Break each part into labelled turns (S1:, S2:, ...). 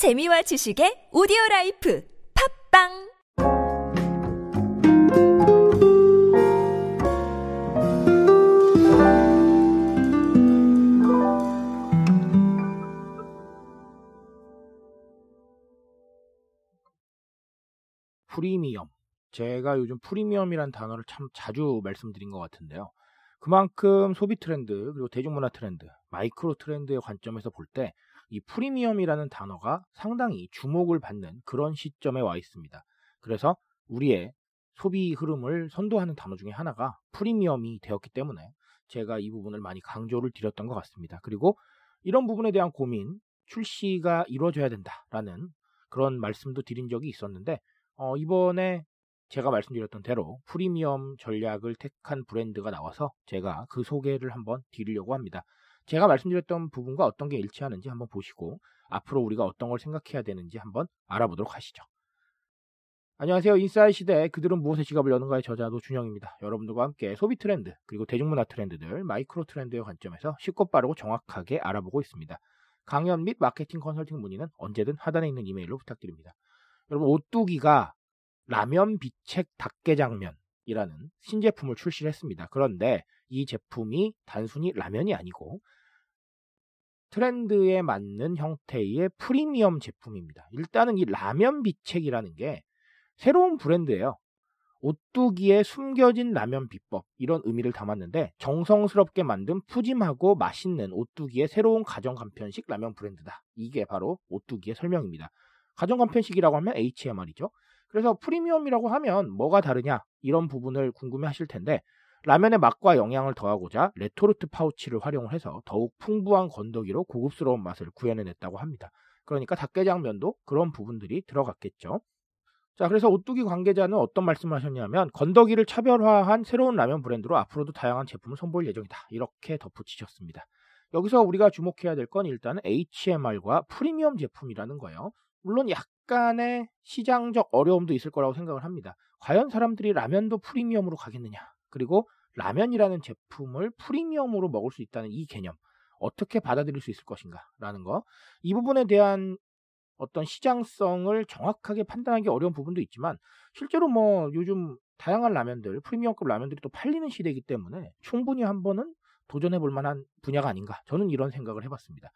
S1: 재미와 지식의 오디오 라이프 팟빵
S2: 프리미엄. 제가 요즘 프리미엄이란 단어를 참 자주 말씀드린 것 같은데요. 그만큼 소비 트렌드, 그리고 대중문화 트렌드, 마이크로 트렌드의 관점에서 볼 때 이 프리미엄이라는 단어가 상당히 주목을 받는 그런 시점에 와 있습니다. 그래서 우리의 소비 흐름을 선도하는 단어 중에 하나가 프리미엄이 되었기 때문에 제가 이 부분을 많이 강조를 드렸던 것 같습니다. 그리고 이런 부분에 대한 고민, 출시가 이루어져야 된다라는 그런 말씀도 드린 적이 있었는데 어, 이번에 제가 말씀드렸던 대로 프리미엄 전략을 택한 브랜드가 나와서 제가 그 소개를 한번 드리려고 합니다. 제가 말씀드렸던 부분과 어떤 게 일치하는지 한번 보시고 앞으로 우리가 어떤 걸 생각해야 되는지 한번 알아보도록 하시죠. 안녕하세요. 인싸의 시대 그들은 무엇에 지갑을 여는가의 저자 노준영입니다. 여러분들과 함께 소비 트렌드 그리고 대중문화 트렌드들 마이크로 트렌드의 관점에서 쉽고 빠르고 정확하게 알아보고 있습니다. 강연 및 마케팅 컨설팅 문의는 언제든 하단에 있는 이메일로 부탁드립니다. 여러분 오뚜기가 라면 비책 닭개장면이라는 신제품을 출시를 했습니다. 그런데 이 제품이 단순히 라면이 아니고 트렌드에 맞는 형태의 프리미엄 제품입니다. 일단은 이 라면 비책이라는 게 새로운 브랜드예요. 오뚜기에 숨겨진 라면 비법 이런 의미를 담았는데 정성스럽게 만든 푸짐하고 맛있는 오뚜기의 새로운 가정 간편식 라면 브랜드다. 이게 바로 오뚜기의 설명입니다. 가정 간편식이라고 하면 HMR이죠. 그래서 프리미엄이라고 하면 뭐가 다르냐 이런 부분을 궁금해 하실 텐데 라면의 맛과 영양을 더하고자 레토르트 파우치를 활용을 해서 더욱 풍부한 건더기로 고급스러운 맛을 구현해냈다고 합니다. 그러니까 닭개장면도 그런 부분들이 들어갔겠죠. 자, 그래서 오뚜기 관계자는 어떤 말씀을 하셨냐면 건더기를 차별화한 새로운 라면 브랜드로 앞으로도 다양한 제품을 선보일 예정이다. 이렇게 덧붙이셨습니다. 여기서 우리가 주목해야 될 건 일단은 HMR과 프리미엄 제품이라는 거예요. 물론 약간의 시장적 어려움도 있을 거라고 생각을 합니다. 과연 사람들이 라면도 프리미엄으로 가겠느냐? 그리고 라면이라는 제품을 프리미엄으로 먹을 수 있다는 이 개념 어떻게 받아들일 수 있을 것인가? 라는 거. 이 부분에 대한 어떤 시장성을 정확하게 판단하기 어려운 부분도 있지만 실제로 뭐 요즘 다양한 라면들, 프리미엄급 라면들이 또 팔리는 시대이기 때문에 충분히 한 번은 도전해 볼 만한 분야가 아닌가. 저는 이런 생각을 해봤습니다.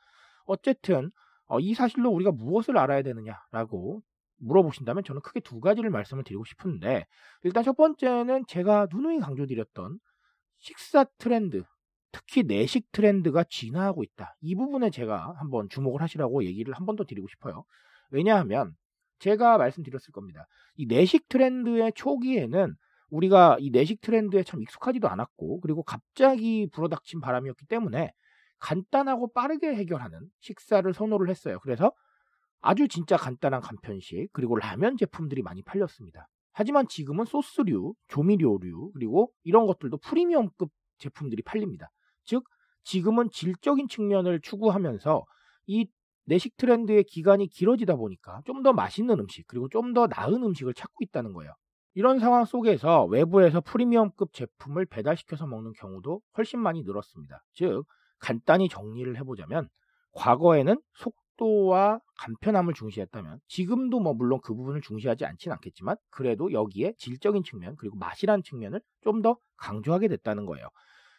S2: 어쨌든 어, 이 사실로 우리가 무엇을 알아야 되느냐라고 물어보신다면 저는 크게 두 가지를 말씀을 드리고 싶은데 일단 첫 번째는 제가 누누이 강조드렸던 식사 트렌드 특히 내식 트렌드가 진화하고 있다. 이 부분에 제가 한번 주목을 하시라고 얘기를 한 번 더 드리고 싶어요. 왜냐하면 제가 말씀드렸을 겁니다. 이 내식 트렌드의 초기에는 우리가 이 내식 트렌드에 참 익숙하지도 않았고 그리고 갑자기 불어닥친 바람이었기 때문에 간단하고 빠르게 해결하는 식사를 선호를 했어요. 그래서 아주 진짜 간단한 간편식 그리고 라면 제품들이 많이 팔렸습니다. 하지만 지금은 소스류, 조미료류 그리고 이런 것들도 프리미엄급 제품들이 팔립니다. 즉 지금은 질적인 측면을 추구하면서 이 내식 트렌드의 기간이 길어지다 보니까 좀 더 맛있는 음식 그리고 좀 더 나은 음식을 찾고 있다는 거예요. 이런 상황 속에서 외부에서 프리미엄급 제품을 배달시켜서 먹는 경우도 훨씬 많이 늘었습니다. 즉 간단히 정리를 해보자면 과거에는 속 도와 간편함을 중시했다면 지금도 뭐 물론 그 부분을 중시하지 않진 않겠지만 그래도 여기에 질적인 측면 그리고 맛이라는 측면을 좀 더 강조하게 됐다는 거예요.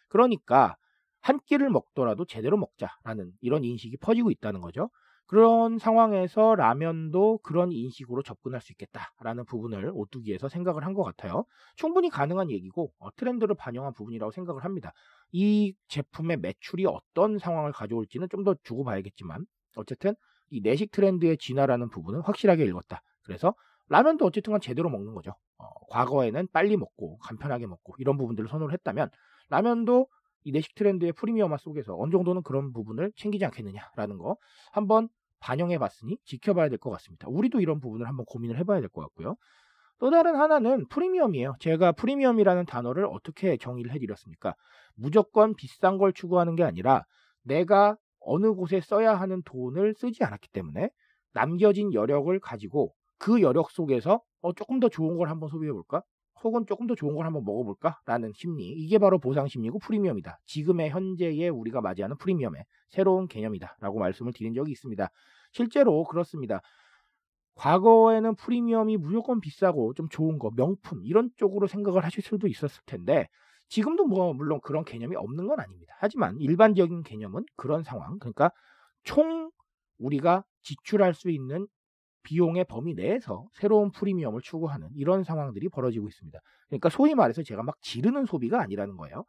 S2: 그러니까 한 끼를 먹더라도 제대로 먹자라는 이런 인식이 퍼지고 있다는 거죠. 그런 상황에서 라면도 그런 인식으로 접근할 수 있겠다라는 부분을 오뚜기에서 생각을 한 것 같아요. 충분히 가능한 얘기고 어, 트렌드를 반영한 부분이라고 생각을 합니다. 이 제품의 매출이 어떤 상황을 가져올지는 좀 더 주고 봐야겠지만 어쨌든 이 내식 트렌드의 진화라는 부분은 확실하게 읽었다. 그래서 라면도 어쨌든 간 제대로 먹는 거죠. 어, 과거에는 빨리 먹고 간편하게 먹고 이런 부분들을 선호를 했다면 라면도 이 내식 트렌드의 프리미엄화 속에서 어느 정도는 그런 부분을 챙기지 않겠느냐라는 거 한번 반영해 봤으니 지켜봐야 될 것 같습니다. 우리도 이런 부분을 한번 고민을 해봐야 될 것 같고요. 또 다른 하나는 프리미엄이에요. 제가 프리미엄이라는 단어를 어떻게 정의를 해드렸습니까? 무조건 비싼 걸 추구하는 게 아니라 내가 어느 곳에 써야 하는 돈을 쓰지 않았기 때문에 남겨진 여력을 가지고 그 여력 속에서 어, 조금 더 좋은 걸 한번 소비해 볼까? 혹은 조금 더 좋은 걸 한번 먹어볼까? 라는 심리. 이게 바로 보상 심리고 프리미엄이다. 지금의 현재의 우리가 맞이하는 프리미엄의 새로운 개념이다. 라고 말씀을 드린 적이 있습니다. 실제로 그렇습니다. 과거에는 프리미엄이 무조건 비싸고 좀 좋은 거, 명품 이런 쪽으로 생각을 하실 수도 있었을 텐데 지금도 뭐 물론 그런 개념이 없는 건 아닙니다. 하지만 일반적인 개념은 그런 상황, 그러니까 총 우리가 지출할 수 있는 비용의 범위 내에서 새로운 프리미엄을 추구하는 이런 상황들이 벌어지고 있습니다. 그러니까 소위 말해서 제가 막 지르는 소비가 아니라는 거예요.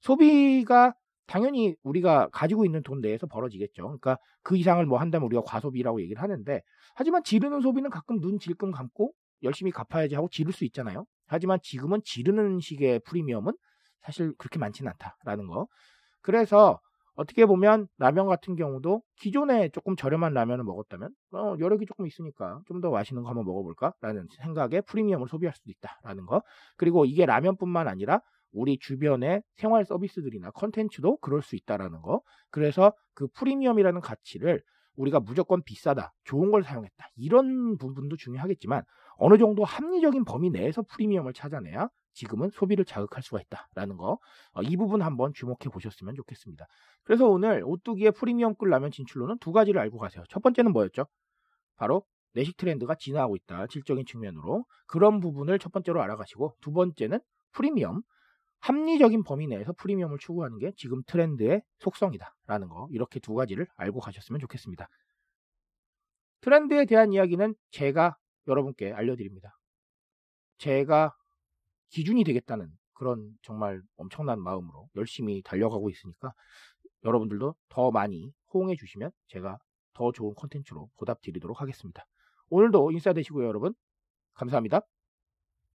S2: 소비가 당연히 우리가 가지고 있는 돈 내에서 벌어지겠죠. 그러니까 그 이상을 뭐 한다면 우리가 과소비라고 얘기를 하는데 하지만 지르는 소비는 가끔 눈 질끔 감고 열심히 갚아야지 하고 지를 수 있잖아요. 하지만 지금은 지르는 식의 프리미엄은 사실 그렇게 많지는 않다라는 거. 그래서 어떻게 보면 라면 같은 경우도 기존에 조금 저렴한 라면을 먹었다면 어, 여력이 조금 있으니까 좀 더 맛있는 거 한번 먹어볼까라는 생각에 프리미엄을 소비할 수도 있다라는 거. 그리고 이게 라면뿐만 아니라 우리 주변의 생활 서비스들이나 컨텐츠도 그럴 수 있다라는 거. 그래서 그 프리미엄이라는 가치를 우리가 무조건 비싸다, 좋은 걸 사용했다 이런 부분도 중요하겠지만 어느 정도 합리적인 범위 내에서 프리미엄을 찾아내야 지금은 소비를 자극할 수가 있다라는 거. 어, 이 부분 한번 주목해 보셨으면 좋겠습니다. 그래서 오늘 오뚜기의 프리미엄급 라면 진출로는 두 가지를 알고 가세요. 첫 번째는 뭐였죠? 바로 내식 트렌드가 진화하고 있다. 질적인 측면으로. 그런 부분을 첫 번째로 알아가시고 두 번째는 프리미엄. 합리적인 범위 내에서 프리미엄을 추구하는 게 지금 트렌드의 속성이다라는 거. 이렇게 두 가지를 알고 가셨으면 좋겠습니다. 트렌드에 대한 이야기는 제가 여러분께 알려드립니다. 제가 기준이 되겠다는 그런 정말 엄청난 마음으로 열심히 달려가고 있으니까 여러분들도 더 많이 호응해 주시면 제가 더 좋은 컨텐츠로 보답 드리도록 하겠습니다. 오늘도 인사 되시고요, 여러분. 감사합니다.